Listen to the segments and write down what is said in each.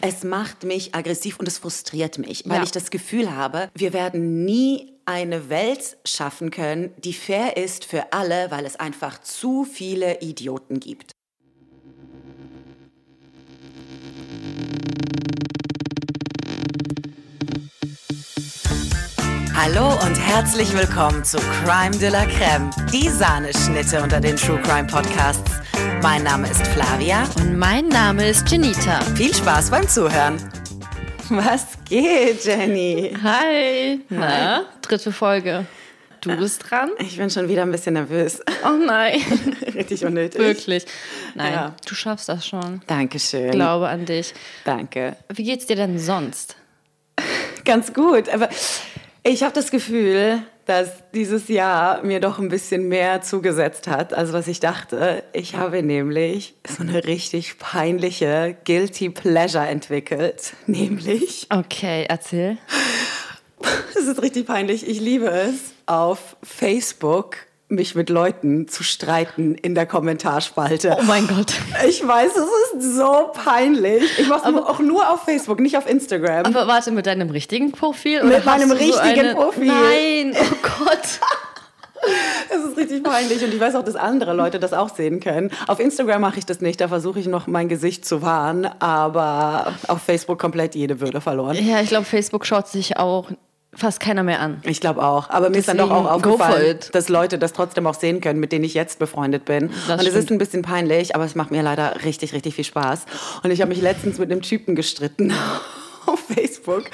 Es macht mich aggressiv und es frustriert mich, weil Ja. ich das Gefühl habe, wir werden nie eine Welt schaffen können, die fair ist für alle, weil es einfach zu viele Idioten gibt. Hallo und herzlich willkommen zu Crime de la Creme, die Sahneschnitte unter den True Crime Podcasts. Mein Name ist Flavia. Und mein Name ist Janita. Viel Spaß beim Zuhören. Was geht, Jenny? Hi. Na, dritte Folge. Du bist dran? Ich bin schon wieder ein bisschen nervös. Oh nein. Richtig unnötig. Wirklich. Nein, Ja. du schaffst das schon. Dankeschön. Glaube an dich. Danke. Wie geht's dir denn sonst? Ganz gut, aber ich habe das Gefühl, dass dieses Jahr mir doch ein bisschen mehr zugesetzt hat, als was ich dachte. Ich habe nämlich so eine richtig peinliche Guilty Pleasure entwickelt. Nämlich, Okay, erzähl. es ist richtig peinlich, ich liebe es, auf Facebook mich mit Leuten zu streiten in der Kommentarspalte. Oh mein Gott. Ich weiß, es ist so peinlich. Ich mache es auch nur auf Facebook, nicht auf Instagram. Aber warte, mit deinem richtigen Profil? Mit meinem du so richtigen eine... Profil. Nein, oh Gott. Es ist richtig peinlich und ich weiß auch, dass andere Leute das auch sehen können. Auf Instagram mache ich das nicht, da versuche ich noch mein Gesicht zu wahren, aber auf Facebook komplett jede Würde verloren. Ja, ich glaube, Facebook schaut sich auch fast keiner mehr an. Ich glaube auch. Aber mir ist dann doch Deswegen, auch aufgefallen, dass Leute das trotzdem auch sehen können, mit denen ich jetzt befreundet bin. Das und es ist ein bisschen peinlich, aber es macht mir leider richtig, richtig viel Spaß. Und ich habe mich letztens mit einem Typen gestritten auf Facebook,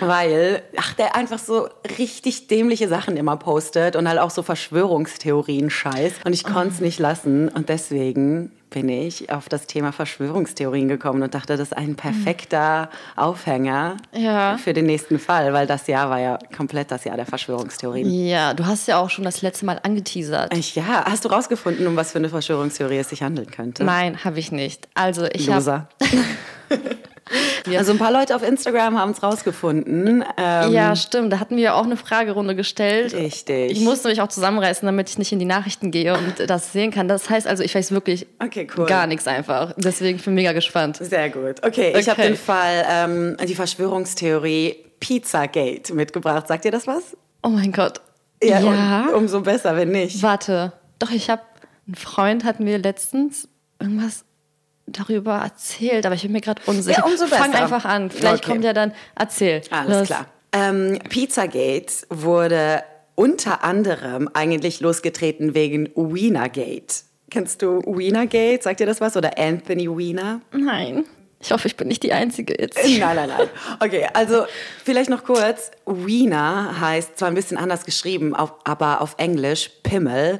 weil, ach, der einfach so richtig dämliche Sachen immer postet und halt auch so Verschwörungstheorien scheiß. Und ich konnte es nicht lassen. Und deswegen bin ich auf das Thema Verschwörungstheorien gekommen und dachte, das ist ein perfekter Aufhänger Ja. für den nächsten Fall, weil das Jahr war ja komplett das Jahr der Verschwörungstheorien. Ja, du hast ja auch schon das letzte Mal angeteasert. Ich, ja, hast du rausgefunden, um was für eine Verschwörungstheorie es sich handeln könnte? Nein, habe ich nicht. Also ich habe Loser. Also ein paar Leute auf Instagram haben es rausgefunden. Ähm, Ja, stimmt. Da hatten wir ja auch eine Fragerunde gestellt. Richtig. Ich musste mich auch zusammenreißen, damit ich nicht in die Nachrichten gehe und das sehen kann. Das heißt also, ich weiß wirklich Okay, cool. gar nichts einfach. Deswegen bin ich mega gespannt. Sehr gut. Okay, ich habe Okay. den Fall, ähm, die Verschwörungstheorie Pizzagate mitgebracht. Sagt ihr das was? Oh mein Gott. und umso besser, wenn nicht. Warte. Doch, ich habe, ein Freund hat mir letztens irgendwas darüber erzählt, aber ich bin mir gerade unsicher. Ja, umso Fang besser. einfach an. Vielleicht Okay. kommt ja dann, erzähl. Alles Los. klar. Ähm, Pizzagate wurde unter anderem eigentlich losgetreten wegen Wienergate. Kennst du Wienergate? Sagt dir das was? Oder Anthony Wiener? Nein. Ich hoffe, ich bin nicht die Einzige jetzt. Nein, nein, nein. Okay, also vielleicht noch kurz. Wiener heißt zwar ein bisschen anders geschrieben, auf, aber auf Englisch Pimmel.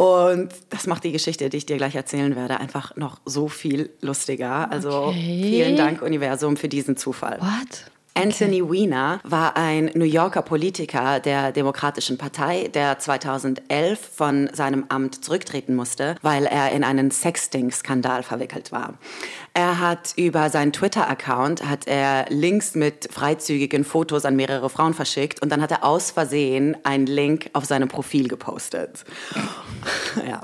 Und das macht die Geschichte, die ich dir gleich erzählen werde, einfach noch so viel lustiger. Also Okay. vielen Dank, Universum, für diesen Zufall. What? Anthony Weiner war ein New Yorker Politiker der Demokratischen Partei, der 2011 von seinem Amt zurücktreten musste, weil er in einen Sexting-Skandal verwickelt war. Er hat über seinen Twitter-Account hat er Links mit freizügigen Fotos an mehrere Frauen verschickt und dann hat er aus Versehen einen Link auf seinem Profil gepostet. ja.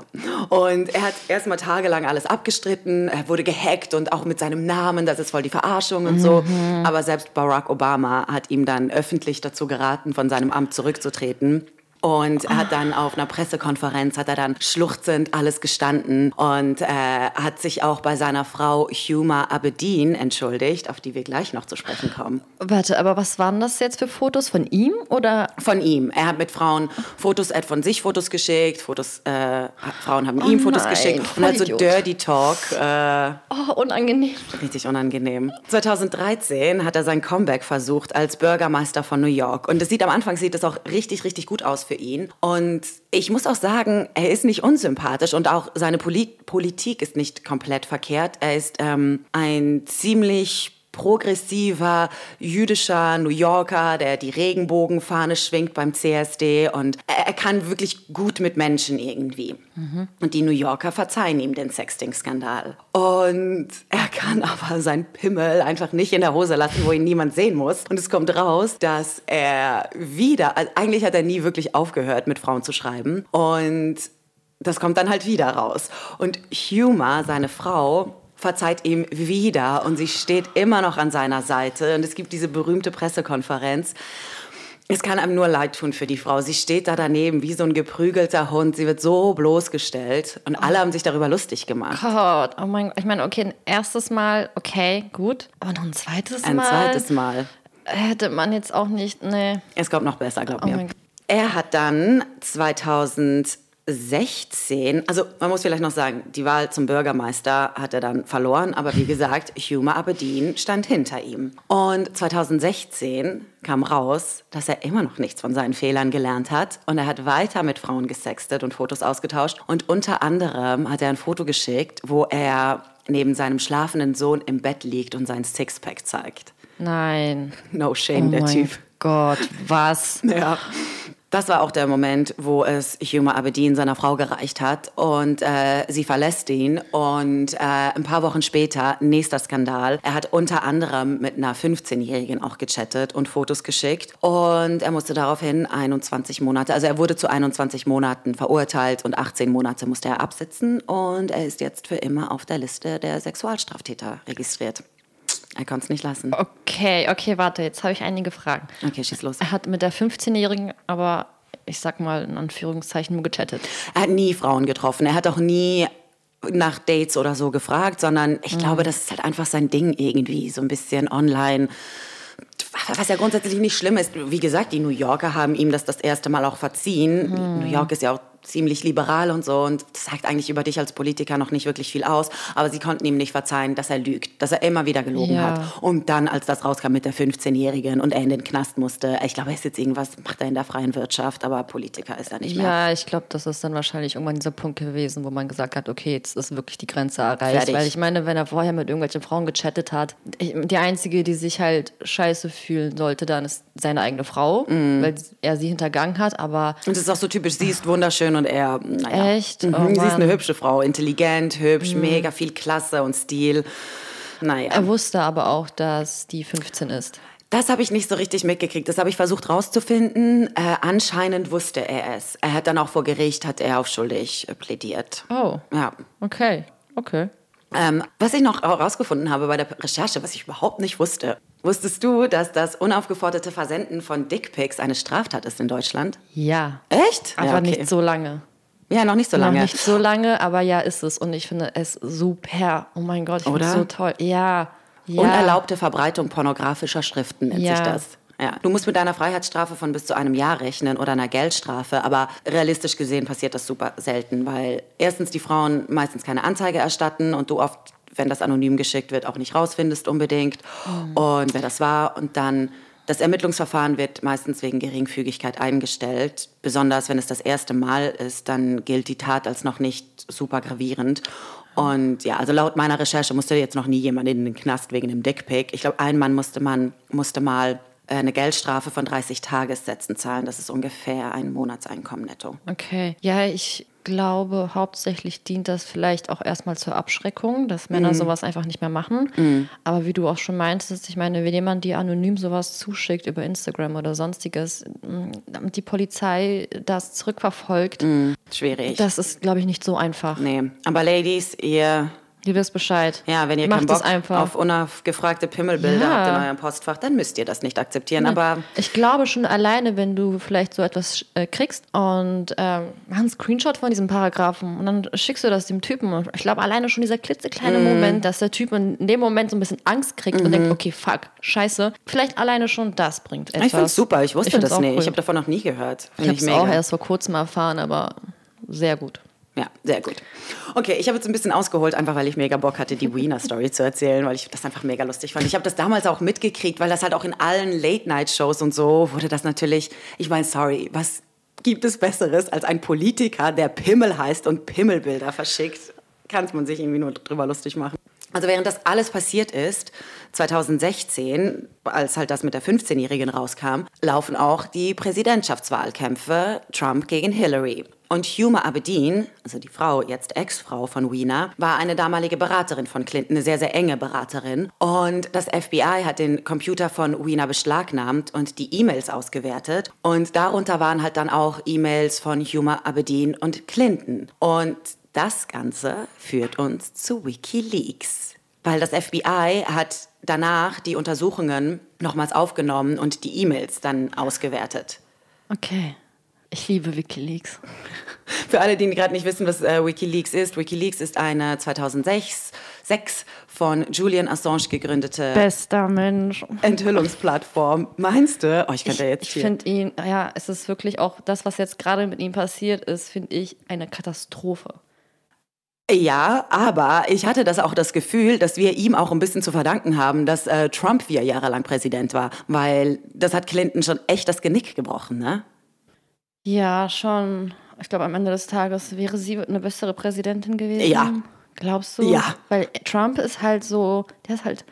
Und er hat erstmal tagelang alles abgestritten, er wurde gehackt und auch mit seinem Namen, das ist voll die Verarschung und so. Aber selbst Barack Obama hat ihm dann öffentlich dazu geraten, von seinem Amt zurückzutreten. Und er hat dann auf einer Pressekonferenz, hat er dann schluchzend alles gestanden und äh, hat sich auch bei seiner Frau Huma Abedin entschuldigt, auf die wir gleich noch zu sprechen kommen. Warte, aber was waren das jetzt für Fotos von ihm oder? Von ihm. Er hat mit Frauen Fotos, er hat von sich Fotos geschickt, Fotos, äh, Frauen haben ihm Fotos nein, geschickt und voll halt so Idiot. Dirty Talk, äh, Oh, unangenehm. richtig unangenehm. 2013 hat er sein Comeback versucht als Bürgermeister von New York und es sieht am Anfang sieht es auch richtig, richtig gut aus für ihn und ich muss auch sagen, er ist nicht unsympathisch und auch seine Poli Politik ist nicht komplett verkehrt. Er ist ähm, ein ziemlich progressiver jüdischer New Yorker, der die Regenbogenfahne schwingt beim CSD und er, er kann wirklich gut mit Menschen irgendwie. Und die New Yorker verzeihen ihm den Sexting-Skandal. Und er kann aber sein Pimmel einfach nicht in der Hose lassen, wo ihn niemand sehen muss. Und es kommt raus, dass er wieder, also eigentlich hat er nie wirklich aufgehört, mit Frauen zu schreiben. Und das kommt dann halt wieder raus. Und Huma, seine Frau, verzeiht ihm wieder und sie steht immer noch an seiner Seite. Und es gibt diese berühmte Pressekonferenz. Es kann einem nur leid tun für die Frau. Sie steht da daneben wie so ein geprügelter Hund. Sie wird so bloßgestellt und alle haben sich darüber lustig gemacht. Gott, oh mein Gott. Ich meine, okay, ein erstes Mal, okay, gut. Aber noch ein zweites Ein Mal. zweites Mal. Hätte man jetzt auch nicht, ne. Es kommt noch besser, glaub Oh mir. Er hat dann 2016, also man muss vielleicht noch sagen, die Wahl zum Bürgermeister hat er dann verloren, aber wie gesagt, Huma Abedin stand hinter ihm. Und 2016 kam raus, dass er immer noch nichts von seinen Fehlern gelernt hat und er hat weiter mit Frauen gesextet und Fotos ausgetauscht und unter anderem hat er ein Foto geschickt, wo er neben seinem schlafenden Sohn im Bett liegt und sein Sixpack zeigt. Nein. No shame, oh der Typ. Gott, was? Ja. Das war auch der Moment, wo es Huma Abedin seiner Frau gereicht hat und äh, sie verlässt ihn und äh, ein paar Wochen später, nächster Skandal, er hat unter anderem mit einer 15-Jährigen auch gechattet und Fotos geschickt und er musste daraufhin 21 Monate, also er wurde zu 21 Monaten verurteilt und 18 Monate musste er absitzen und er ist jetzt für immer auf der Liste der Sexualstraftäter registriert. Er konnte es nicht lassen. Okay, okay, warte, jetzt habe ich einige Fragen. Okay, schieß los. Er hat mit der 15-Jährigen aber, ich sag mal in Anführungszeichen, nur gechattet. Er hat nie Frauen getroffen. Er hat auch nie nach Dates oder so gefragt, sondern ich glaube, das ist halt einfach sein Ding irgendwie, so ein bisschen online. Was ja grundsätzlich nicht schlimm ist. Wie gesagt, die New Yorker haben ihm das das erste Mal auch verziehen. New York ist ja auch ziemlich liberal und so und das sagt eigentlich über dich als Politiker noch nicht wirklich viel aus. Aber sie konnten ihm nicht verzeihen, dass er lügt, dass er immer wieder gelogen Ja. hat. Und dann, als das rauskam mit der 15-Jährigen und er in den Knast musste, ich glaube, er ist jetzt irgendwas, macht er in der freien Wirtschaft, aber Politiker ist er nicht mehr. Ja, ich glaube, das ist dann wahrscheinlich irgendwann dieser Punkt gewesen, wo man gesagt hat, okay, jetzt ist wirklich die Grenze erreicht. Fertig. Weil ich meine, wenn er vorher mit irgendwelchen Frauen gechattet hat, die einzige, die sich halt scheiße fühlen sollte, dann ist seine eigene Frau, Mhm. weil er sie hintergangen hat. Aber Und es ist auch so typisch, sie ist wunderschön und er, naja. Echt? Mhm, Oh sie ist eine hübsche Frau, intelligent, hübsch, mega viel Klasse und Stil. Naja. er wusste aber auch, dass die 15 ist. Das habe ich nicht so richtig mitgekriegt. Das habe ich versucht rauszufinden. Äh, anscheinend wusste er es. Er hat dann auch vor Gericht, hat er auf schuldig äh, plädiert. Oh, Ja. okay, okay. Ähm, was ich noch herausgefunden habe bei der Recherche, was ich überhaupt nicht wusste. Wusstest du, dass das unaufgeforderte Versenden von Dickpics eine Straftat ist in Deutschland? Ja. Echt? Aber ja, okay. nicht so lange. Ja, noch nicht so lange. Noch nicht so lange, aber ja, ist es. Und ich finde es super. Oh mein Gott, ich finde es so toll. Ja. ja. Unerlaubte Verbreitung pornografischer Schriften nennt Ja. sich das. Ja. Du musst mit deiner Freiheitsstrafe von bis zu einem Jahr rechnen oder einer Geldstrafe, aber realistisch gesehen passiert das super selten, weil erstens die Frauen meistens keine Anzeige erstatten und du oft, wenn das anonym geschickt wird, auch nicht rausfindest unbedingt und wer das war und dann das Ermittlungsverfahren wird meistens wegen Geringfügigkeit eingestellt. Besonders wenn es das erste Mal ist, dann gilt die Tat als noch nicht super gravierend. Und ja, also laut meiner Recherche musste jetzt noch nie jemand in den Knast wegen einem Dickpick. Ich glaube, ein Mann musste, man, musste mal eine Geldstrafe von 30 Tagessätzen zahlen. Das ist ungefähr ein Monatseinkommen netto. Okay. Ja, ich glaube, hauptsächlich dient das vielleicht auch erstmal zur Abschreckung, dass Männer sowas einfach nicht mehr machen. Aber wie du auch schon meintest, ich meine, wenn jemand dir anonym sowas zuschickt über Instagram oder sonstiges, mh, damit die Polizei das zurückverfolgt, Schwierig. das ist, glaube ich, nicht so einfach. nee. Aber Ladies, ihr, Ihr wisst Bescheid. ja, wenn ihr Macht keinen Bock einfach. auf unaufgefragte Pimmelbilder Ja. habt in eurem Postfach, dann müsst ihr das nicht akzeptieren. Aber Ich glaube schon alleine, wenn du vielleicht so etwas äh, kriegst und ähm, mach einen Screenshot von diesem Paragraphen und dann schickst du das dem Typen. Ich glaube alleine schon dieser klitzekleine Moment, dass der Typ in dem Moment so ein bisschen Angst kriegt und denkt, okay, fuck, scheiße. Vielleicht alleine schon das bringt etwas. ich finde es super. Ich wusste find's das nicht. cool. Ich habe davon noch nie gehört. Ich Finde habe ich es auch erst vor kurzem erfahren, aber sehr gut. Ja, sehr gut. Okay, ich habe jetzt ein bisschen ausgeholt, einfach weil ich mega Bock hatte, die Wiener-Story zu erzählen, weil ich das einfach mega lustig fand. Ich habe das damals auch mitgekriegt, weil das halt auch in allen Late-Night-Shows und so wurde das natürlich, ich meine, sorry, was gibt es Besseres als ein Politiker, der Pimmel heißt und Pimmelbilder verschickt? Kann man sich irgendwie nur drüber lustig machen. Also während das alles passiert ist, 2016, als halt das mit der 15-Jährigen rauskam, laufen auch die Präsidentschaftswahlkämpfe Trump gegen Hillary. Und Huma Abedin, also die Frau, jetzt Ex-Frau von Wiener, war eine damalige Beraterin von Clinton, eine sehr, sehr enge Beraterin. Und das FBI hat den Computer von Wiener beschlagnahmt und die E-Mails ausgewertet. Und darunter waren halt dann auch E-Mails von Huma Abedin und Clinton. Und das Ganze führt uns zu Wikileaks. weil das FBI hat danach die Untersuchungen nochmals aufgenommen und die E-Mails dann ausgewertet. Okay. Ich liebe Wikileaks. Für alle, die gerade nicht wissen, was äh, Wikileaks ist, Wikileaks ist eine 2006 6 von Julian Assange gegründete Bester Mensch. Enthüllungsplattform. Meinst du? Oh, ich könnte ich, jetzt Ich finde ihn, ja, es ist wirklich auch das, was jetzt gerade mit ihm passiert ist, finde ich eine Katastrophe. Ja, aber ich hatte das auch das Gefühl, dass wir ihm auch ein bisschen zu verdanken haben, dass äh, Trump vier Jahre lang Präsident war, weil das hat Clinton schon echt das Genick gebrochen, ne? Ja, schon. Ich glaube, am Ende des Tages wäre sie eine bessere Präsidentin gewesen. Ja. Glaubst du? Ja. Weil Trump ist halt so, der ist halt.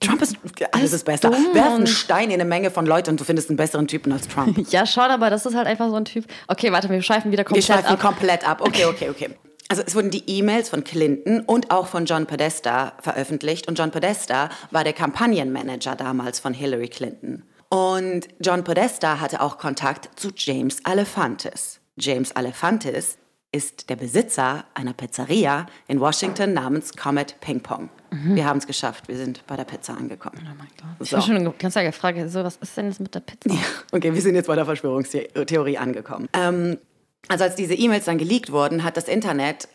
Trump ist alles ist besser. Werf einen Stein in eine Menge von Leuten und du findest einen besseren Typen als Trump. Ja, schon, aber das ist halt einfach so ein Typ. Okay, warte, wir schweifen wieder Wir komplett schweifen ab. komplett ab. Okay, okay, okay. Also es wurden die E-Mails von Clinton und auch von John Podesta veröffentlicht. Und John Podesta war der Kampagnenmanager damals von Hillary Clinton. Und John Podesta hatte auch Kontakt zu James Alefantis. James Alefantis ist der Besitzer einer Pizzeria in Washington namens Comet Ping Pong. Wir haben es geschafft. Wir sind bei der Pizza angekommen. Oh mein Gott. Ich So. habe schon eine ganz lange Frage. So, was ist denn jetzt mit der Pizza? Okay, wir sind jetzt bei der Verschwörungstheorie angekommen. Ähm, also als diese E-Mails dann geleakt wurden, hat das Internet,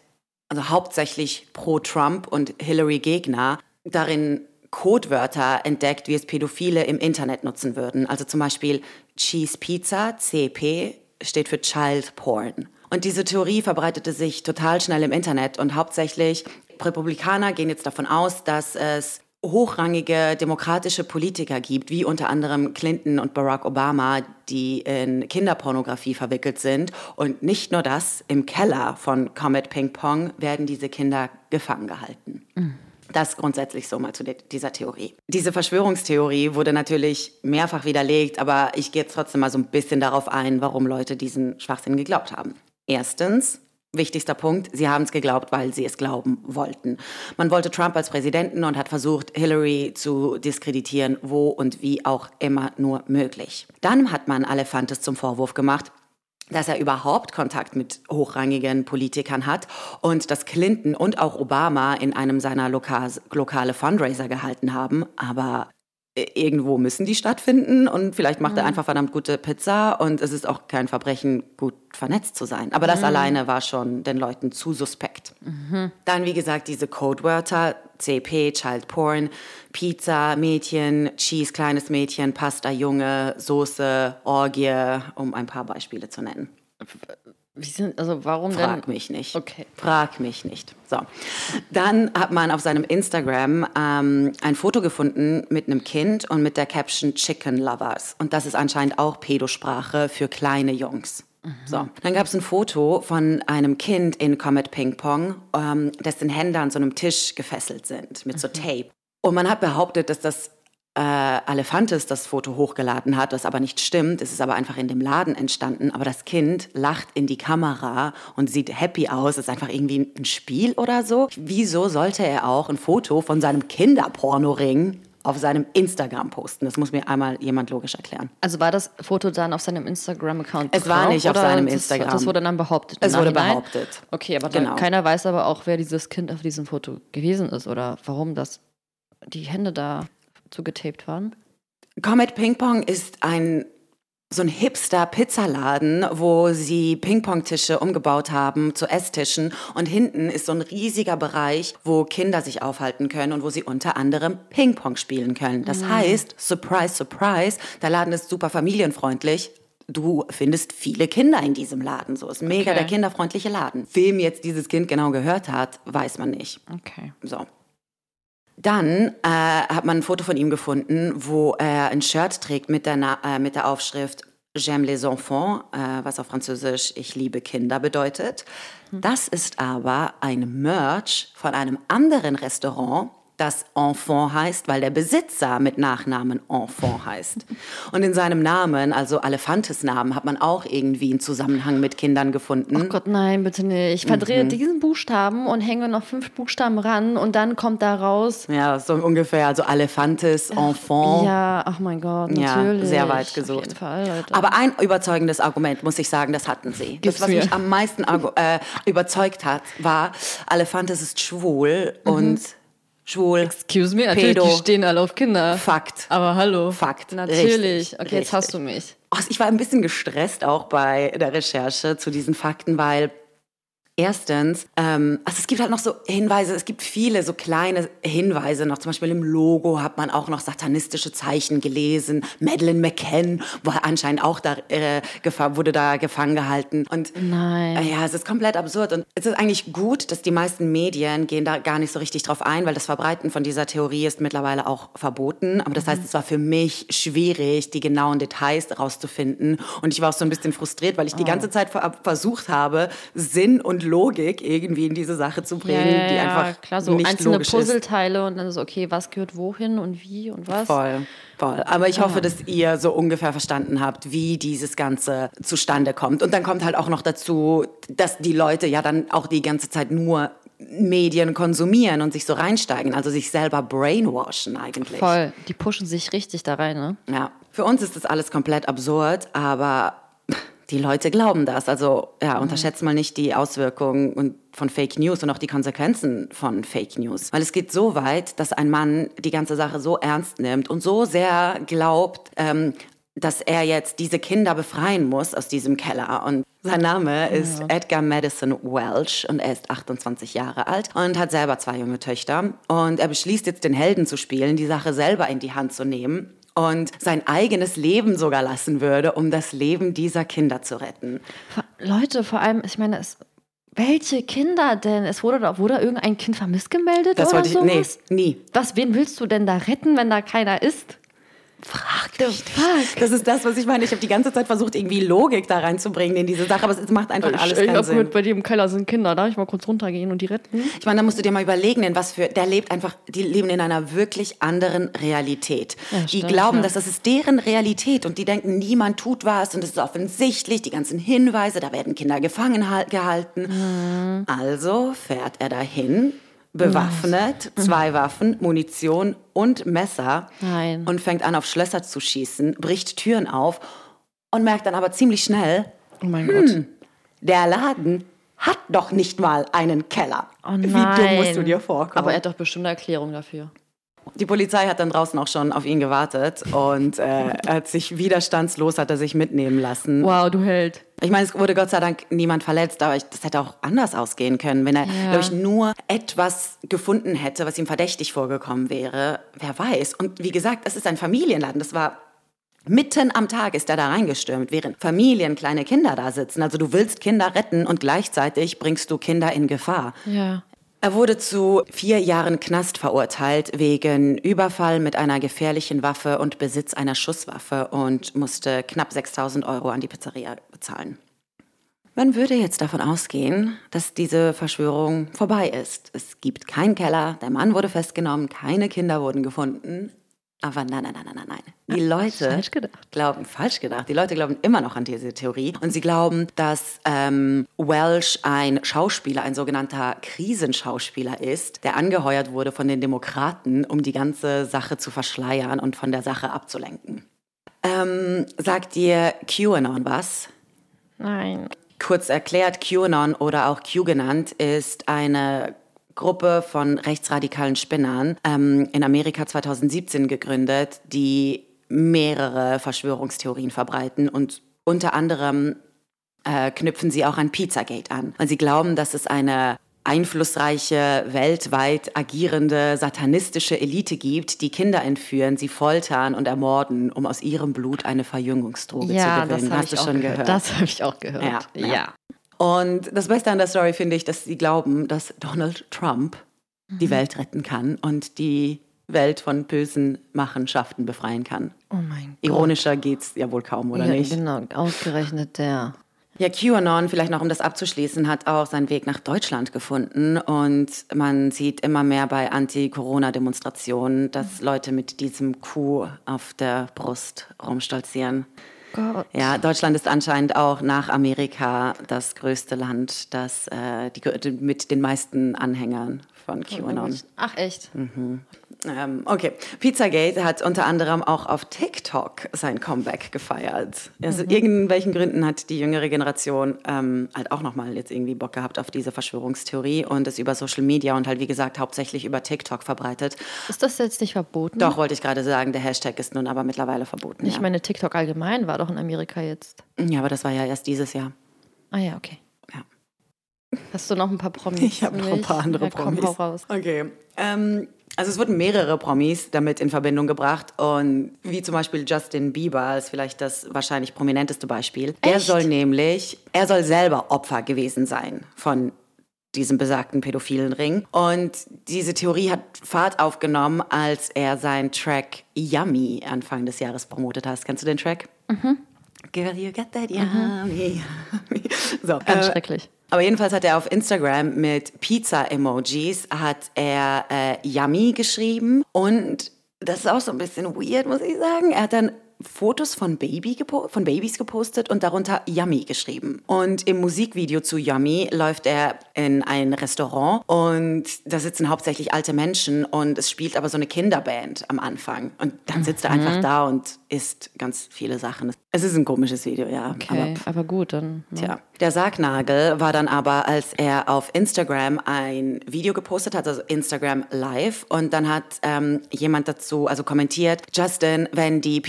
also hauptsächlich pro Trump und Hillary-Gegner, darin Codewörter entdeckt, wie es Pädophile im Internet nutzen würden. Also zum Beispiel Cheese Pizza, CP, steht für Child Porn. Und diese Theorie verbreitete sich total schnell im Internet und hauptsächlich Republikaner gehen jetzt davon aus, dass es hochrangige demokratische Politiker gibt, wie unter anderem Clinton und Barack Obama, die in Kinderpornografie verwickelt sind. Und nicht nur das, im Keller von Comet Ping Pong werden diese Kinder gefangen gehalten. Das grundsätzlich so mal zu dieser Theorie. Diese Verschwörungstheorie wurde natürlich mehrfach widerlegt, aber ich gehe jetzt trotzdem mal so ein bisschen darauf ein, warum Leute diesen Schwachsinn geglaubt haben. Erstens, wichtigster Punkt, sie haben es geglaubt, weil sie es glauben wollten. Man wollte Trump als Präsidenten und hat versucht, Hillary zu diskreditieren, wo und wie auch immer nur möglich. Dann hat man Alefantis zum Vorwurf gemacht, dass er überhaupt Kontakt mit hochrangigen Politikern hat und dass Clinton und auch Obama in einem seiner Loka lokale Fundraiser gehalten haben. Aber irgendwo müssen die stattfinden und vielleicht macht er einfach verdammt gute Pizza und es ist auch kein Verbrechen, gut vernetzt zu sein. Aber das alleine war schon den Leuten zu suspekt. Dann, wie gesagt, diese Codewörter, CP, Child Porn, Pizza, Mädchen, Cheese, kleines Mädchen, Pasta, Junge, Soße, Orgie, um ein paar Beispiele zu nennen. Wie sind, also warum Frag denn? mich nicht. Okay. Frag mich nicht. So. Dann hat man auf seinem Instagram ähm, ein Foto gefunden mit einem Kind und mit der Caption Chicken Lovers. Und das ist anscheinend auch Pädosprache für kleine Jungs. So. Dann gab es ein Foto von einem Kind in Comet Ping Pong, ähm, dessen Hände an so einem Tisch gefesselt sind mit so Tape. Und man hat behauptet, dass das äh, Alefantis das Foto hochgeladen hat, was aber nicht stimmt. Es ist aber einfach in dem Laden entstanden. Aber das Kind lacht in die Kamera und sieht happy aus. Es ist einfach irgendwie ein Spiel oder so. Wieso sollte er auch ein Foto von seinem Kinderpornoring auf seinem Instagram posten? Das muss mir einmal jemand logisch erklären. Also war das Foto dann auf seinem Instagram-Account? Es war nicht auf seinem das, Instagram. Das wurde dann behauptet. Es wurde Nachhinein? behauptet. Okay, aber Genau. keiner weiß aber auch, wer dieses Kind auf diesem Foto gewesen ist oder warum das die Hände da so getaped waren. Comet Ping Pong ist ein so ein Hipster-Pizzaladen, wo sie Ping-Pong-Tische umgebaut haben zu Esstischen. Und hinten ist so ein riesiger Bereich, wo Kinder sich aufhalten können und wo sie unter anderem Ping-Pong spielen können. Das heißt, surprise, surprise, der Laden ist super familienfreundlich. Du findest viele Kinder in diesem Laden. So ist mega Okay. der kinderfreundliche Laden. Wem jetzt dieses Kind genau gehört hat, weiß man nicht. Okay. So. Dann äh, hat man ein Foto von ihm gefunden, wo er ein Shirt trägt mit der, Na äh, mit der Aufschrift J'aime les enfants, äh, was auf Französisch Ich liebe Kinder bedeutet. Das ist aber ein Merch von einem anderen Restaurant, das Enfant heißt, weil der Besitzer mit Nachnamen Enfant heißt. Und in seinem Namen, also Alefantes Namen, hat man auch irgendwie einen Zusammenhang mit Kindern gefunden. Oh Gott, nein, bitte nicht. Ich Mhm. verdrehe diesen Buchstaben und hänge noch fünf Buchstaben ran und dann kommt da raus. Ja, so ungefähr, also Alefantes, Enfant. Ja, ach mein Gott, Ja, natürlich. sehr weit Auf gesucht. jeden Fall, Leute. Aber ein überzeugendes Argument, muss ich sagen, das hatten sie. Gib's das, was mir. mich am meisten äh, überzeugt hat, war, Alefantis ist schwul Mhm. und schwul. Excuse me, natürlich, Pedo. die stehen alle auf Kinder. Fakt. Aber hallo. Fakt. Natürlich. Richtig, okay, jetzt hast richtig. du mich. Ich war ein bisschen gestresst auch bei der Recherche zu diesen Fakten, weil erstens, ähm, also es gibt halt noch so Hinweise, es gibt viele so kleine Hinweise noch. Zum Beispiel im Logo hat man auch noch satanistische Zeichen gelesen. Madeleine McCann war anscheinend auch da, äh, wurde da gefangen gehalten. Und Nein. äh, ja, es ist komplett absurd. Und es ist eigentlich gut, dass die meisten Medien gehen da gar nicht so richtig drauf ein, weil das Verbreiten von dieser Theorie ist mittlerweile auch verboten. Aber das heißt, es war für mich schwierig, die genauen Details rauszufinden. Und ich war auch so ein bisschen frustriert, weil ich die ganze Zeit ver versucht habe, Sinn und Logik irgendwie in diese Sache zu bringen, ja, ja, die einfach klar, so nicht einzelne logisch ist. Puzzleteile und dann so, okay, was gehört wohin und wie und was? Voll, voll. Aber ich hoffe, dass ihr so ungefähr verstanden habt, wie dieses Ganze zustande kommt. Und dann kommt halt auch noch dazu, dass die Leute ja dann auch die ganze Zeit nur Medien konsumieren und sich so reinsteigen, also sich selber brainwashen eigentlich. Voll. Die pushen sich richtig da rein, ne? Ja. Für uns ist das alles komplett absurd, aber die Leute glauben das. Also ja, unterschätzt mal nicht die Auswirkungen und von Fake News und auch die Konsequenzen von Fake News. Weil es geht so weit, dass ein Mann die ganze Sache so ernst nimmt und so sehr glaubt, ähm, dass er jetzt diese Kinder befreien muss aus diesem Keller. Und sein Name ist Edgar Madison Welch und er ist 28 Jahre alt und hat selber zwei junge Töchter. Und er beschließt jetzt den Helden zu spielen, die Sache selber in die Hand zu nehmen und sein eigenes Leben sogar lassen würde, um das Leben dieser Kinder zu retten. Leute, vor allem, ich meine, es, welche Kinder denn? Es wurde da, wurde irgendein Kind vermisst gemeldet Das oder wollte ich, sowas? nee, nie. Was, wen willst du denn da retten, wenn da keiner ist? Frag dich nicht. Das ist das, was ich meine. Ich habe die ganze Zeit versucht, irgendwie Logik da reinzubringen in diese Sache, aber es macht einfach alles ich keinen hab Sinn. gehört, bei dir im Keller sind Kinder, darf ich mal kurz runtergehen und die retten? Ich meine, da musst du dir mal überlegen, in was für, der lebt einfach, die leben in einer wirklich anderen Realität. Ja, die stimmt, glauben, ja. dass das ist deren Realität und die denken, niemand tut was und es ist offensichtlich, die ganzen Hinweise, da werden Kinder gefangen hal- gehalten. Mhm. Also fährt er dahin, bewaffnet, zwei Waffen, Munition und Messer Nein. und fängt an, auf Schlösser zu schießen, bricht Türen auf und merkt dann aber ziemlich schnell, Oh mein Gott. der Laden hat doch nicht mal einen Keller. Oh Wie nein. dumm musst du dir vorkommen? Aber er hat doch bestimmt eine Erklärung dafür. Die Polizei hat dann draußen auch schon auf ihn gewartet und äh, er hat sich widerstandslos hat er sich mitnehmen lassen. Wow, du Held. Ich meine, es wurde Gott sei Dank niemand verletzt, aber ich, das hätte auch anders ausgehen können, wenn er, Ja. glaube ich, nur etwas gefunden hätte, was ihm verdächtig vorgekommen wäre. Wer weiß. Und wie gesagt, es ist ein Familienladen. Das war mitten am Tag ist er da reingestürmt, während Familien, kleine Kinder da sitzen. Also du willst Kinder retten und gleichzeitig bringst du Kinder in Gefahr. Ja. Er wurde zu vier Jahren Knast verurteilt wegen Überfall mit einer gefährlichen Waffe und Besitz einer Schusswaffe und musste knapp 6000 Euro an die Pizzeria bezahlen. Man würde jetzt davon ausgehen, dass diese Verschwörung vorbei ist. Es gibt keinen Keller, der Mann wurde festgenommen, keine Kinder wurden gefunden. Aber nein, nein, nein, nein, nein, nein. Die Leute falsch glauben, falsch gedacht, die Leute glauben immer noch an diese Theorie. Und sie glauben, dass ähm, Welsh ein Schauspieler, ein sogenannter Krisenschauspieler ist, der angeheuert wurde von den Demokraten, um die ganze Sache zu verschleiern und von der Sache abzulenken. Ähm, sagt dir QAnon was? Nein. Kurz erklärt, QAnon oder auch Q genannt, ist eine Gruppe von rechtsradikalen Spinnern ähm, in Amerika 2017 gegründet, die mehrere Verschwörungstheorien verbreiten und unter anderem äh, knüpfen sie auch an Pizzagate an. Weil sie glauben, dass es eine einflussreiche, weltweit agierende, satanistische Elite gibt, die Kinder entführen, sie foltern und ermorden, um aus ihrem Blut eine Verjüngungsdroge Ja, zu das gewinnen. habe Hast ich du auch schon gehört. gehört? Das habe ich auch gehört. Ja, ja. ja. Und das Beste an der Story finde ich, dass sie glauben, dass Donald Trump die Welt retten kann und die Welt von bösen Machenschaften befreien kann. Oh mein Gott. Ironischer geht's ja wohl kaum, oder ja, nicht? Genau, ausgerechnet der. Ja, QAnon, vielleicht noch um das abzuschließen, hat auch seinen Weg nach Deutschland gefunden. Und man sieht immer mehr bei Anti-Corona-Demonstrationen, dass Leute mit diesem Q auf der Brust rumstolzieren. Gott. Ja, Deutschland ist anscheinend auch nach Amerika das größte Land, das äh, die, mit den meisten Anhängern von QAnon. Ach echt? Ähm, okay, Pizzagate hat unter anderem auch auf TikTok sein Comeback gefeiert. Also mhm. irgendwelchen Gründen hat die jüngere Generation ähm, halt auch nochmal jetzt irgendwie Bock gehabt auf diese Verschwörungstheorie und es über Social Media und halt wie gesagt hauptsächlich über TikTok verbreitet. Ist das jetzt nicht verboten? Doch, wollte ich gerade sagen, der Hashtag ist nun aber mittlerweile verboten. Ich ja. meine, TikTok allgemein war doch in Amerika jetzt. Ja, aber das war ja erst dieses Jahr. Ah ja, okay. Ja. Hast du noch ein paar Promis? Ich habe noch ein paar andere ja, komm, Promis. Hau raus. Okay. Ähm, also es wurden mehrere Promis damit in Verbindung gebracht und wie zum Beispiel Justin Bieber ist vielleicht das wahrscheinlich prominenteste Beispiel. Echt? Er soll nämlich, er soll selber Opfer gewesen sein von diesem besagten pädophilen Ring. Und diese Theorie hat Fahrt aufgenommen, als er seinen Track Yummy Anfang des Jahres promotet hat. Kennst du den Track? Mhm. Girl, you got that yummy. Mhm. so, Ganz äh, schrecklich. Aber jedenfalls hat er auf Instagram mit Pizza-Emojis hat er äh, Yummy geschrieben und das ist auch so ein bisschen weird, muss ich sagen. Er hat dann Fotos von, Baby von Babys gepostet und darunter Yummy geschrieben. Und im Musikvideo zu Yummy läuft er in ein Restaurant und da sitzen hauptsächlich alte Menschen und es spielt aber so eine Kinderband am Anfang. Und dann sitzt er einfach mhm. da und isst ganz viele Sachen. Es ist ein komisches Video, ja. Okay, aber, aber gut, dann. Ja. Tja, der Sargnagel war dann aber, als er auf Instagram ein Video gepostet hat, also Instagram Live, und dann hat ähm, jemand dazu, also kommentiert, Justin, wenn die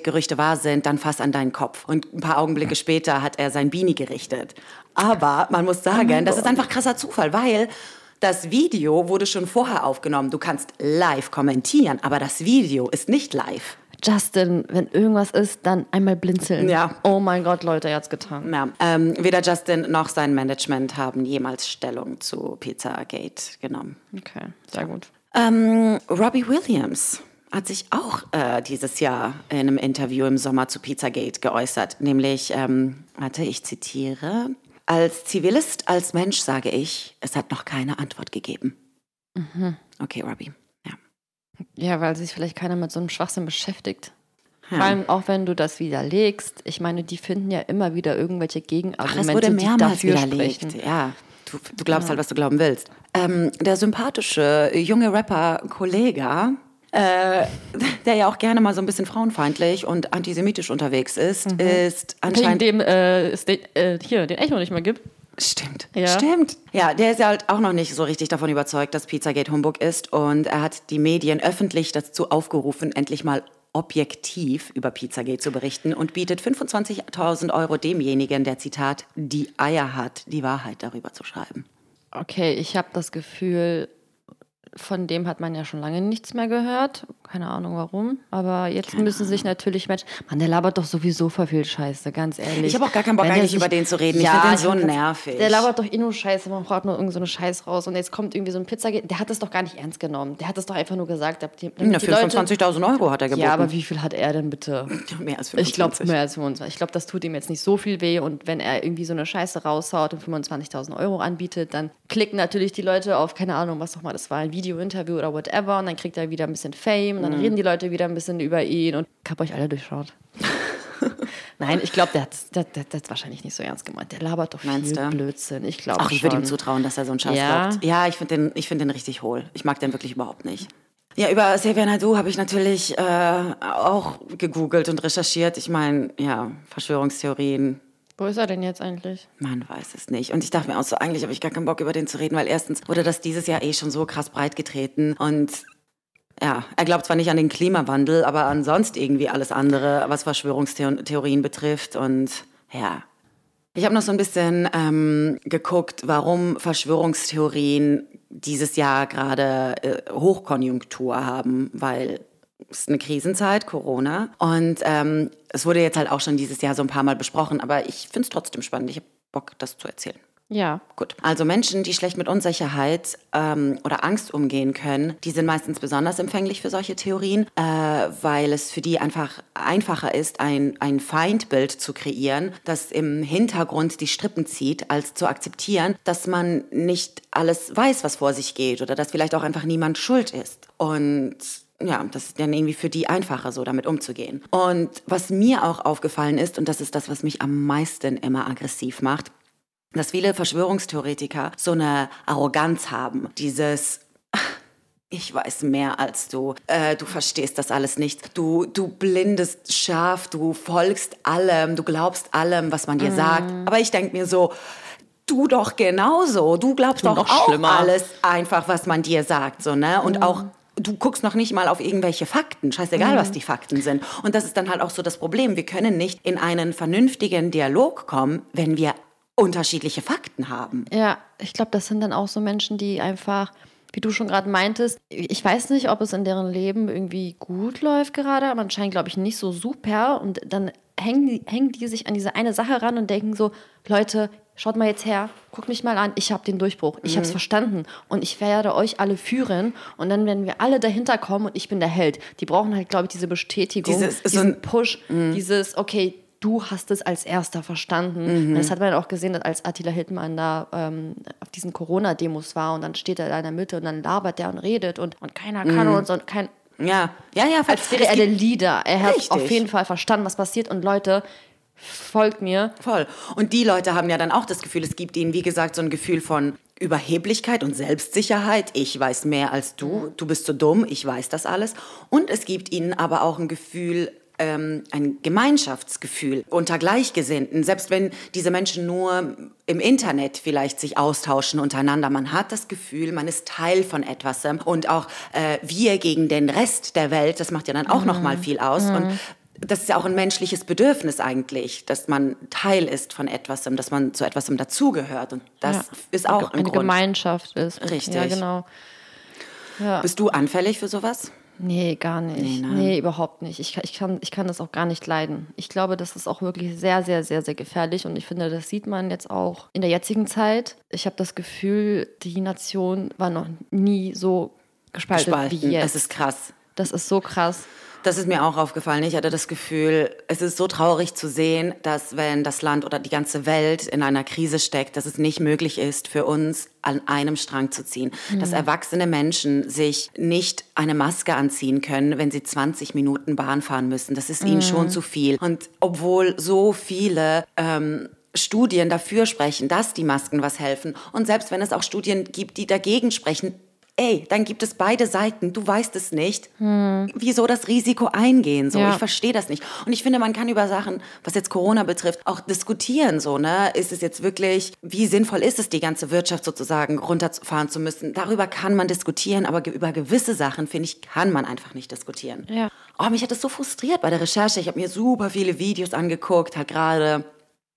Pizzagate-Gerüchte wahr sind, dann fass an deinen Kopf. Und ein paar Augenblicke später hat er sein Beanie gerichtet. Aber man muss sagen, oh das ist einfach krasser Zufall, weil das Video wurde schon vorher aufgenommen. Du kannst live kommentieren, aber das Video ist nicht live. Justin, wenn irgendwas ist, dann einmal blinzeln. Ja. Oh mein Gott, Leute, er hat's getan. Ja. Ähm, weder Justin noch sein Management haben jemals Stellung zu Pizzagate genommen. Okay, sehr gut. Ähm, Robbie Williams hat sich auch äh, dieses Jahr in einem Interview im Sommer zu Pizzagate geäußert. Nämlich, ähm, warte, ich zitiere, als Zivilist, als Mensch sage ich, es hat noch keine Antwort gegeben. Mhm. Okay, Robbie. Ja, weil sich vielleicht keiner mit so einem Schwachsinn beschäftigt. Ja. Vor allem auch wenn du das widerlegst. Ich meine, die finden ja immer wieder irgendwelche Gegenargumente, Ach, es wurde mehrmals die dafür widerlegt. Sprechen. Ja, du, du glaubst ja. halt, was du glauben willst. Ähm, der sympathische junge Rapper Kollega, äh, der ja auch gerne mal so ein bisschen frauenfeindlich und antisemitisch unterwegs ist, mhm. ist anscheinend... Wegen dem äh, äh, hier den Echo nicht mehr gibt. Stimmt. Ja. Stimmt. Ja, der ist ja halt auch noch nicht so richtig davon überzeugt, dass Pizzagate Humbug ist. Und er hat die Medien öffentlich dazu aufgerufen, endlich mal objektiv über Pizzagate zu berichten und bietet 25.000 Euro demjenigen, der Zitat, die Eier hat, die Wahrheit darüber zu schreiben. Okay, ich habe das Gefühl, von dem hat man ja schon lange nichts mehr gehört. Keine Ahnung warum. Aber jetzt Keine müssen sich natürlich Menschen. Mann, der labert doch sowieso voll viel Scheiße, ganz ehrlich. Ich habe auch gar keinen Bock, Wenn eigentlich sich, über den zu reden. Ja, ich finde den so nervig. Der labert doch eh nur Scheiße. Man braucht nur irgendeine so Scheiß raus. Und jetzt kommt irgendwie so ein Pizza. Der hat das doch gar nicht ernst genommen. Der hat das doch einfach nur gesagt. Die, ja, 25.000 Euro hat er geboten. Ja, aber wie viel hat er denn bitte? mehr als 25. Ich glaube, mehr als 25. Ich glaube, das tut ihm jetzt nicht so viel weh. Und wenn er irgendwie so eine Scheiße raushaut und 25.000 Euro anbietet, dann klicken natürlich die Leute auf, keine Ahnung, was auch mal das war, ein Video-Interview oder whatever. Und dann kriegt er wieder ein bisschen Fame. Und dann mhm. reden die Leute wieder ein bisschen über ihn. Und ich habe euch alle durchschaut. Nein, ich glaube, der hat der wahrscheinlich nicht so ernst gemeint. Der labert doch viel Meinst du? Blödsinn. Ich glaube Ach, ich würde ihm zutrauen, dass er so einen Scheiß ja. glaubt. Ja, ich finde den, find den richtig hohl. Ich mag den wirklich überhaupt nicht. Ja, über Xavier Naidu habe ich natürlich äh, auch gegoogelt und recherchiert. Ich meine, ja, Verschwörungstheorien, wo ist er denn jetzt eigentlich? Man weiß es nicht. Und ich dachte mir auch so, eigentlich habe ich gar keinen Bock, über den zu reden, weil erstens wurde das dieses Jahr eh schon so krass breit getreten. Und ja, er glaubt zwar nicht an den Klimawandel, aber ansonsten irgendwie alles andere, was Verschwörungstheorien betrifft. Und ja. Ich habe noch so ein bisschen ähm, geguckt, warum Verschwörungstheorien dieses Jahr gerade äh, Hochkonjunktur haben, weil ist eine Krisenzeit, Corona. Und ähm, es wurde jetzt halt auch schon dieses Jahr so ein paar Mal besprochen, aber ich finde es trotzdem spannend. Ich habe Bock, das zu erzählen. Ja. Gut. Also Menschen, die schlecht mit Unsicherheit ähm, oder Angst umgehen können, die sind meistens besonders empfänglich für solche Theorien, äh, weil es für die einfach einfacher ist, ein, ein Feindbild zu kreieren, das im Hintergrund die Strippen zieht, als zu akzeptieren, dass man nicht alles weiß, was vor sich geht oder dass vielleicht auch einfach niemand schuld ist. Und ja, das ist dann irgendwie für die einfacher, so damit umzugehen. Und was mir auch aufgefallen ist, und das ist das, was mich am meisten immer aggressiv macht, dass viele Verschwörungstheoretiker so eine Arroganz haben. Dieses, ich weiß mehr als du. Äh, du verstehst das alles nicht. Du, du blindest scharf, du folgst allem, du glaubst allem, was man dir mm. sagt. Aber ich denke mir so, du doch genauso. Du glaubst doch auch schlimmer. alles einfach, was man dir sagt, so, ne? Und mm. auch du guckst noch nicht mal auf irgendwelche Fakten, scheißegal, mhm. was die Fakten sind. Und das ist dann halt auch so das Problem. Wir können nicht in einen vernünftigen Dialog kommen, wenn wir unterschiedliche Fakten haben. Ja, ich glaube, das sind dann auch so Menschen, die einfach wie du schon gerade meintest, ich weiß nicht, ob es in deren Leben irgendwie gut läuft gerade, aber anscheinend glaube ich nicht so super. Und dann hängen die, hängen die sich an diese eine Sache ran und denken so, Leute, schaut mal jetzt her, guckt mich mal an, ich habe den Durchbruch, ich mhm. habe es verstanden und ich werde euch alle führen und dann werden wir alle dahinter kommen und ich bin der Held. Die brauchen halt, glaube ich, diese Bestätigung, dieses, diesen so Push, mhm. dieses, okay, du hast es als erster verstanden. Mhm. Das hat man auch gesehen, als Attila Hildmann da ähm, auf diesen Corona-Demos war und dann steht er da in der Mitte und dann labert der und redet und, und keiner kann mhm. und so. Kein, ja, ja, ja. Als wäre er der Leader. Er hat richtig. auf jeden Fall verstanden, was passiert und Leute, folgt mir. Voll. Und die Leute haben ja dann auch das Gefühl, es gibt ihnen, wie gesagt, so ein Gefühl von Überheblichkeit und Selbstsicherheit. Ich weiß mehr als du. Du bist so dumm. Ich weiß das alles. Und es gibt ihnen aber auch ein Gefühl ähm, ein Gemeinschaftsgefühl unter Gleichgesinnten, selbst wenn diese Menschen nur im Internet vielleicht sich austauschen untereinander. Man hat das Gefühl, man ist Teil von etwas und auch äh, wir gegen den Rest der Welt, das macht ja dann auch mhm. noch mal viel aus. Mhm. Und das ist ja auch ein menschliches Bedürfnis eigentlich, dass man Teil ist von etwas, dass man zu etwas dazugehört. Und das ja. ist auch ein eine Grund. Gemeinschaft ist. Richtig. Ja, genau. Ja. Bist du anfällig für sowas? Nee, gar nicht. Nee, ne? nee, überhaupt nicht. Ich, ich, kann, ich kann das auch gar nicht leiden. Ich glaube, das ist auch wirklich sehr, sehr, sehr, sehr gefährlich. Und ich finde, das sieht man jetzt auch in der jetzigen Zeit. Ich habe das Gefühl, die Nation war noch nie so gespalten, gespalten. wie jetzt. Es ist krass. Das ist so krass. Das ist mir auch aufgefallen. Ich hatte das Gefühl, es ist so traurig zu sehen, dass wenn das Land oder die ganze Welt in einer Krise steckt, dass es nicht möglich ist, für uns an einem Strang zu ziehen. Mhm. Dass erwachsene Menschen sich nicht eine Maske anziehen können, wenn sie 20 Minuten Bahn fahren müssen. Das ist ihnen mhm. schon zu viel. Und obwohl so viele ähm, Studien dafür sprechen, dass die Masken was helfen. Und selbst wenn es auch Studien gibt, die dagegen sprechen, ey, dann gibt es beide Seiten, du weißt es nicht. Hm. Wieso das Risiko eingehen? So, ja. ich verstehe das nicht. Und ich finde, man kann über Sachen, was jetzt Corona betrifft, auch diskutieren. So, ne, ist es jetzt wirklich, wie sinnvoll ist es, die ganze Wirtschaft sozusagen runterfahren zu müssen? Darüber kann man diskutieren, aber über gewisse Sachen finde ich, kann man einfach nicht diskutieren. Ja. Oh, mich hat das so frustriert bei der Recherche. Ich habe mir super viele Videos angeguckt, halt gerade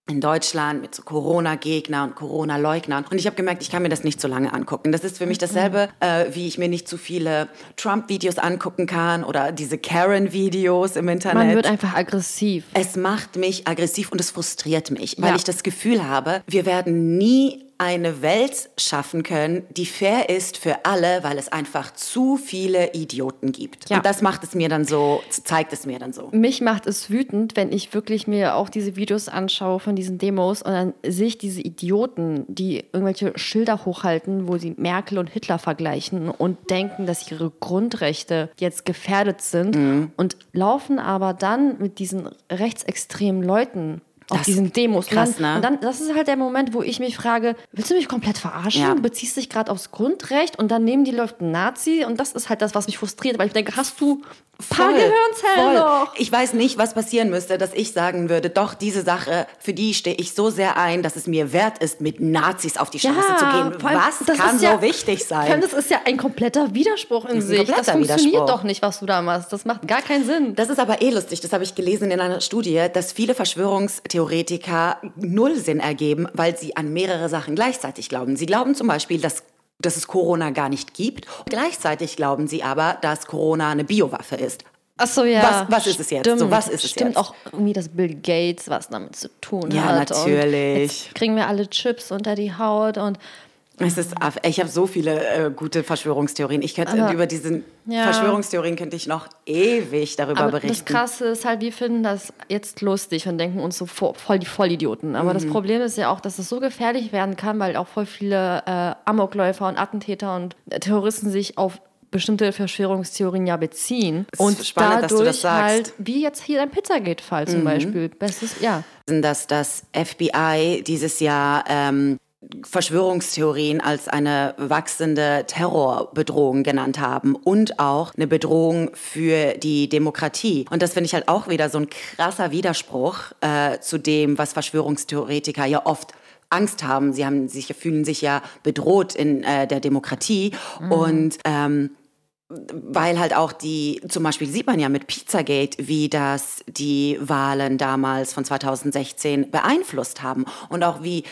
in Deutschland mit so Corona-Gegner und Corona-Leugnern. Und ich habe gemerkt, ich kann mir das nicht so lange angucken. Das ist für mich dasselbe, äh, wie ich mir nicht zu viele Trump-Videos angucken kann oder diese Karen-Videos im Internet. Man wird einfach aggressiv. Es macht mich aggressiv und es frustriert mich, weil ja. ich das Gefühl habe, wir werden nie eine Welt schaffen können, die fair ist für alle, weil es einfach zu viele Idioten gibt. Ja. Und das macht es mir dann so, zeigt es mir dann so. Mich macht es wütend, wenn ich wirklich mir auch diese Videos anschaue von diesen Demos und dann sehe ich diese Idioten, die irgendwelche Schilder hochhalten, wo sie Merkel und Hitler vergleichen und denken, dass ihre Grundrechte jetzt gefährdet sind mhm. und laufen aber dann mit diesen rechtsextremen Leuten auf das diesen Demos. Krass, ne? Und dann, das ist halt der Moment, wo ich mich frage, willst du mich komplett verarschen? Ja. Du beziehst dich gerade aufs Grundrecht und dann nehmen die Leute einen Nazi und das ist halt das, was mich frustriert, weil ich denke, hast du ein paar voll, Gehirnzellen voll. noch? Ich weiß nicht, was passieren müsste, dass ich sagen würde, doch, diese Sache, für die stehe ich so sehr ein, dass es mir wert ist, mit Nazis auf die Straße ja, zu gehen. Was kann so ja, wichtig sein? Das ist ja ein kompletter Widerspruch in sich. Das funktioniert doch nicht, was du da machst. Das macht gar keinen Sinn. Das ist aber eh lustig. Das habe ich gelesen in einer Studie, dass viele Verschwörungstheoretiker null Sinn ergeben, weil sie an mehrere Sachen gleichzeitig glauben. Sie glauben zum Beispiel, dass dass es Corona gar nicht gibt. Gleichzeitig glauben sie aber, dass Corona eine Biowaffe ist. Ach so, ja. Was, was ist es jetzt? Stimmt, so, was ist es stimmt jetzt? auch irgendwie, dass Bill Gates was damit zu tun ja, hat. Ja, natürlich. jetzt kriegen wir alle Chips unter die Haut und es ist, ich habe so viele äh, gute Verschwörungstheorien. Ich könnte aber, über diese ja. Verschwörungstheorien könnte ich noch ewig darüber aber berichten. Das Krasse ist halt, wir finden das jetzt lustig und denken uns so voll die Vollidioten. Aber mhm. das Problem ist ja auch, dass es so gefährlich werden kann, weil auch voll viele äh, Amokläufer und Attentäter und Terroristen sich auf bestimmte Verschwörungstheorien ja beziehen. Es und spannend, dadurch halt, wie jetzt hier ein Pizzagate-Fall zum mhm. Beispiel. Bestes, ja. Dass das FBI dieses Jahr ähm, Verschwörungstheorien als eine wachsende Terrorbedrohung genannt haben und auch eine Bedrohung für die Demokratie. Und das finde ich halt auch wieder so ein krasser Widerspruch äh, zu dem, was Verschwörungstheoretiker ja oft Angst haben. Sie haben sich, fühlen sich ja bedroht in äh, der Demokratie mhm. und ähm, weil halt auch die, zum Beispiel sieht man ja mit Pizzagate, wie das die Wahlen damals von 2016 beeinflusst haben und auch wie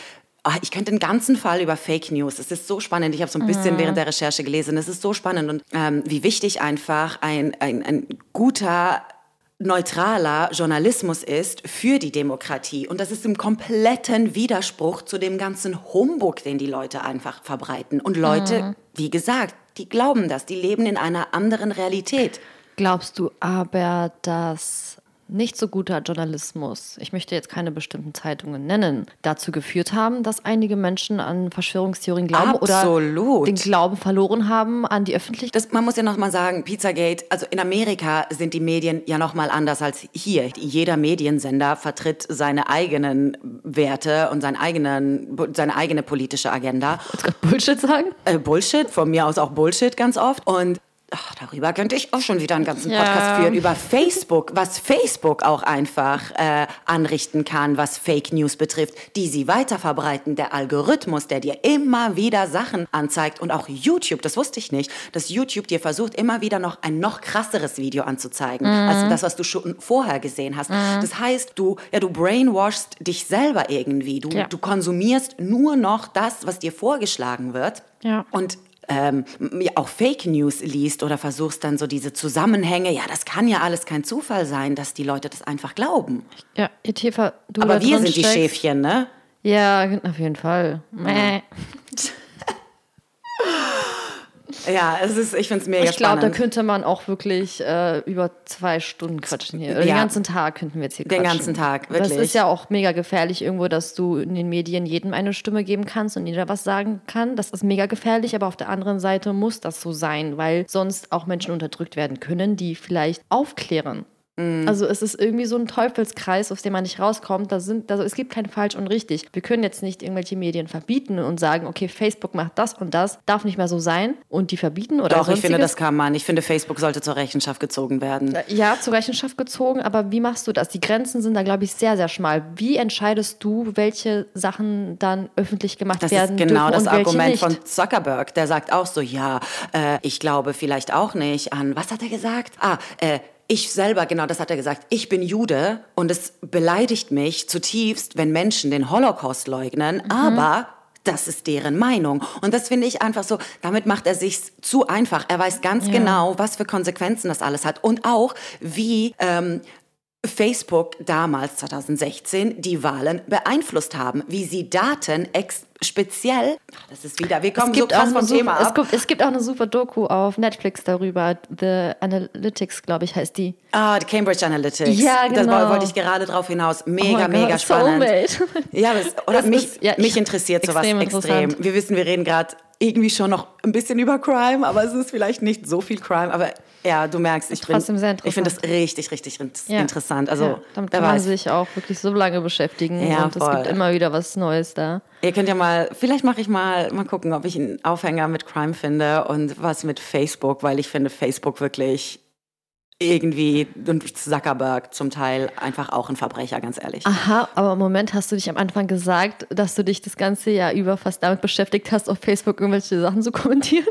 Ah, ich könnte den ganzen Fall über Fake News. Es ist so spannend. Ich habe so ein bisschen mhm. während der Recherche gelesen. Es ist so spannend und ähm, wie wichtig einfach ein, ein, ein guter neutraler Journalismus ist für die Demokratie. Und das ist im kompletten Widerspruch zu dem ganzen Humbug, den die Leute einfach verbreiten. Und Leute, mhm. wie gesagt, die glauben das, die leben in einer anderen Realität. Glaubst du aber, dass nicht so guter Journalismus, ich möchte jetzt keine bestimmten Zeitungen nennen, dazu geführt haben, dass einige Menschen an Verschwörungstheorien glauben Absolut. oder den Glauben verloren haben an die Öffentlichkeit. Das, man muss ja noch mal sagen, Pizzagate, also in Amerika sind die Medien ja noch mal anders als hier. Jeder Mediensender vertritt seine eigenen Werte und seinen eigenen, seine eigene politische Agenda. Wolltest du Bullshit sagen? Äh, Bullshit, von mir aus auch Bullshit ganz oft. Und Ach, darüber könnte ich auch schon wieder einen ganzen Podcast ja. führen. Über Facebook, was Facebook auch einfach äh, anrichten kann, was Fake News betrifft, die sie weiterverbreiten. Der Algorithmus, der dir immer wieder Sachen anzeigt. Und auch YouTube, das wusste ich nicht, dass YouTube dir versucht, immer wieder noch ein noch krasseres Video anzuzeigen, mhm. als das, was du schon vorher gesehen hast. Mhm. Das heißt, du, ja, du brainwashst dich selber irgendwie. Du, ja. du konsumierst nur noch das, was dir vorgeschlagen wird. Ja. Und ähm, auch Fake News liest oder versuchst dann so diese Zusammenhänge, ja, das kann ja alles kein Zufall sein, dass die Leute das einfach glauben. Ja, je tiefer du Aber wir sind die Schäfchen, ne? Ja, auf jeden Fall. Ja. Ja, es ist, ich finde es mega ich glaub, spannend. Ich glaube, da könnte man auch wirklich äh, über zwei Stunden quatschen hier. Ja. Den ganzen Tag könnten wir jetzt hier quatschen. Den ganzen Tag, wirklich. Das ist ja auch mega gefährlich irgendwo, dass du in den Medien jedem eine Stimme geben kannst und jeder was sagen kann. Das ist mega gefährlich, aber auf der anderen Seite muss das so sein, weil sonst auch Menschen unterdrückt werden können, die vielleicht aufklären. Mhm. Also es ist irgendwie so ein Teufelskreis, aus dem man nicht rauskommt. Da sind, also es gibt kein falsch und richtig. Wir können jetzt nicht irgendwelche Medien verbieten und sagen, okay, Facebook macht das und das, darf nicht mehr so sein und die verbieten oder Doch, sonstiges. ich finde, das kann man. Ich finde, Facebook sollte zur Rechenschaft gezogen werden. Ja, zur Rechenschaft gezogen, aber wie machst du das? Die Grenzen sind da, glaube ich, sehr, sehr schmal. Wie entscheidest du, welche Sachen dann öffentlich gemacht das werden Das ist genau das Argument von Zuckerberg. Der sagt auch so, ja, äh, ich glaube vielleicht auch nicht an, was hat er gesagt? Ah, äh, ich selber, genau das hat er gesagt, ich bin Jude und es beleidigt mich zutiefst, wenn Menschen den Holocaust leugnen, mhm. aber das ist deren Meinung. Und das finde ich einfach so, damit macht er sich zu einfach. Er weiß ganz ja. genau, was für Konsequenzen das alles hat und auch, wie ähm, Facebook damals 2016 die Wahlen beeinflusst haben, wie sie Daten ex speziell, das ist wieder, wir kommen so krass vom Thema ab. Es gibt, es gibt, auch eine super Doku auf Netflix darüber, The Analytics, glaube ich, heißt die. Ah, die Cambridge Analytics. Ja, genau. Da wollte ich gerade drauf hinaus. Mega, oh mega God, spannend. Ja, das, oder das mich, ist, ja, mich interessiert sowas extrem. Wir wissen, wir reden gerade irgendwie schon noch ein bisschen über Crime, aber es ist vielleicht nicht so viel Crime. Aber ja, du merkst, ich, bin, ich finde das richtig, richtig ja. interessant. Also, ja, damit kann man sich auch wirklich so lange beschäftigen ja, und voll. es gibt immer wieder was Neues da. Ihr könnt ja mal, vielleicht mache ich mal, mal gucken, ob ich einen Aufhänger mit Crime finde und was mit Facebook, weil ich finde Facebook wirklich irgendwie und Zuckerberg zum Teil einfach auch ein Verbrecher, ganz ehrlich. Aha, aber im Moment hast du dich am Anfang gesagt, dass du dich das ganze Jahr über fast damit beschäftigt hast, auf Facebook irgendwelche Sachen zu kommentieren.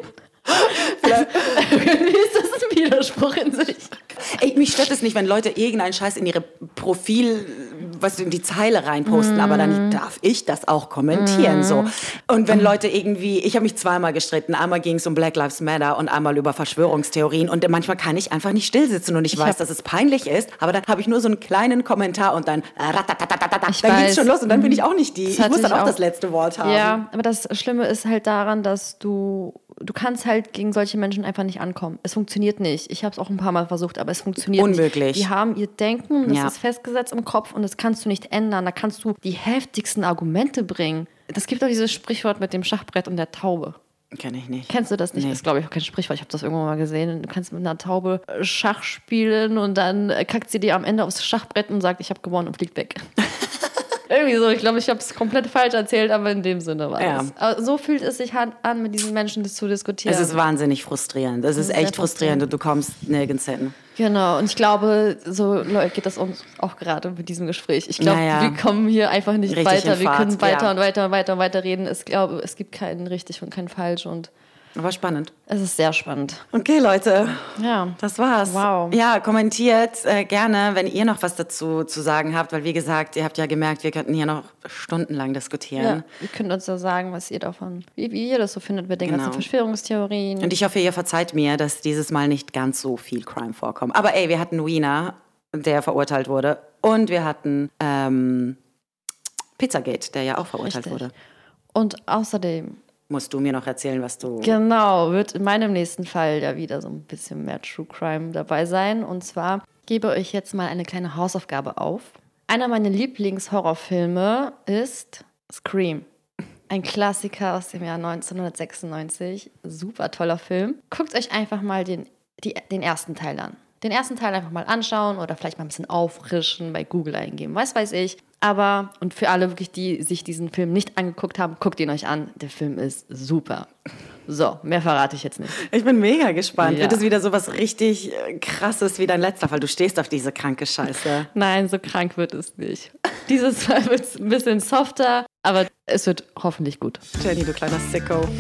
Irgendwie ist das ein Widerspruch in sich. Ey, mich stört es nicht, wenn Leute irgendeinen Scheiß in ihre Profil, was in die Zeile reinposten, mm. aber dann mhm. darf ich das auch kommentieren. Mm. So. Und wenn Leute irgendwie, ich habe mich zweimal gestritten, einmal ging es um Black Lives Matter und einmal über Verschwörungstheorien und manchmal kann ich einfach nicht stillsitzen und ich, ich weiß, dass es peinlich ist, aber dann habe ich nur so einen kleinen Kommentar und dann dann geht es schon los und dann bin ich auch nicht die. Ich muss dann auch, auch das letzte Wort haben. Ja, aber das Schlimme ist halt daran, dass du du kannst halt gegen solche Menschen einfach nicht ankommen. Es funktioniert nicht. Ich habe es auch ein paar Mal versucht, aber es funktioniert Unmöglich. nicht. Die haben ihr Denken, das ja. ist festgesetzt im Kopf und das kannst du nicht ändern. Da kannst du die heftigsten Argumente bringen. Das gibt doch dieses Sprichwort mit dem Schachbrett und der Taube. Kenne ich nicht. Kennst du das nicht? Nee. Das ist, glaube ich, auch kein Sprichwort. Ich habe das irgendwann mal gesehen. Du kannst mit einer Taube Schach spielen und dann kackt sie dir am Ende aufs Schachbrett und sagt, ich habe gewonnen und fliegt weg. Irgendwie so. Ich glaube, ich habe es komplett falsch erzählt, aber in dem Sinne war Ja. es. Aber So fühlt es sich an, an, mit diesen Menschen zu diskutieren. Es ist wahnsinnig frustrierend. Es ist echt frustrierend und du kommst nirgends hin. Genau, und ich glaube, so Leute, geht das uns auch gerade mit diesem Gespräch. Ich glaube, Naja. wir kommen hier einfach nicht Richtig weiter. Wir Fahrt, können weiter ja. und weiter und weiter und weiter reden. Ich glaube, es gibt keinen richtig und keinen falsch und Aber spannend. es ist sehr spannend. Okay, Leute. Ja. Das war's. Wow. Ja, kommentiert äh, gerne, wenn ihr noch was dazu zu sagen habt, weil wie gesagt, ihr habt ja gemerkt, wir könnten hier noch stundenlang diskutieren. Ja, ihr könnt uns ja sagen, was ihr davon, wie, wie ihr das so findet mit den Genau. ganzen Verschwörungstheorien. Und ich hoffe, ihr verzeiht mir, dass dieses Mal nicht ganz so viel Crime vorkommt. Aber ey, wir hatten Wiener, der verurteilt wurde. Und wir hatten ähm, Pizzagate, der ja auch verurteilt Richtig. wurde. Und außerdem, Musst du mir noch erzählen, was du. genau, wird in meinem nächsten Fall ja wieder so ein bisschen mehr True Crime dabei sein. Und zwar gebe euch jetzt mal eine kleine Hausaufgabe auf. Einer meiner Lieblingshorrorfilme ist Scream. Ein Klassiker aus dem Jahr 1996. Super toller Film. Guckt euch einfach mal den, die, den ersten Teil an. Den ersten Teil einfach mal anschauen oder vielleicht mal ein bisschen auffrischen, bei Google eingeben, was weiß ich. Aber, und für alle wirklich, die sich diesen Film nicht angeguckt haben, guckt ihn euch an. Der Film ist super. So, mehr verrate ich jetzt nicht. Ich bin mega gespannt. Ja. Wird es wieder so was richtig äh, krasses wie dein letzter Fall? Du stehst auf diese kranke Scheiße. Nein, so krank wird es nicht. Dieses Mal wird es ein bisschen softer, aber es wird hoffentlich gut. Jenny, du kleiner Sicko.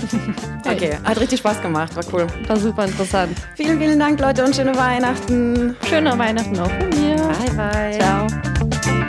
Okay, hat richtig Spaß gemacht, war cool. War super interessant. Vielen, vielen Dank, Leute, und schöne Weihnachten. Schöne Weihnachten auch von mir. Bye, bye. Ciao.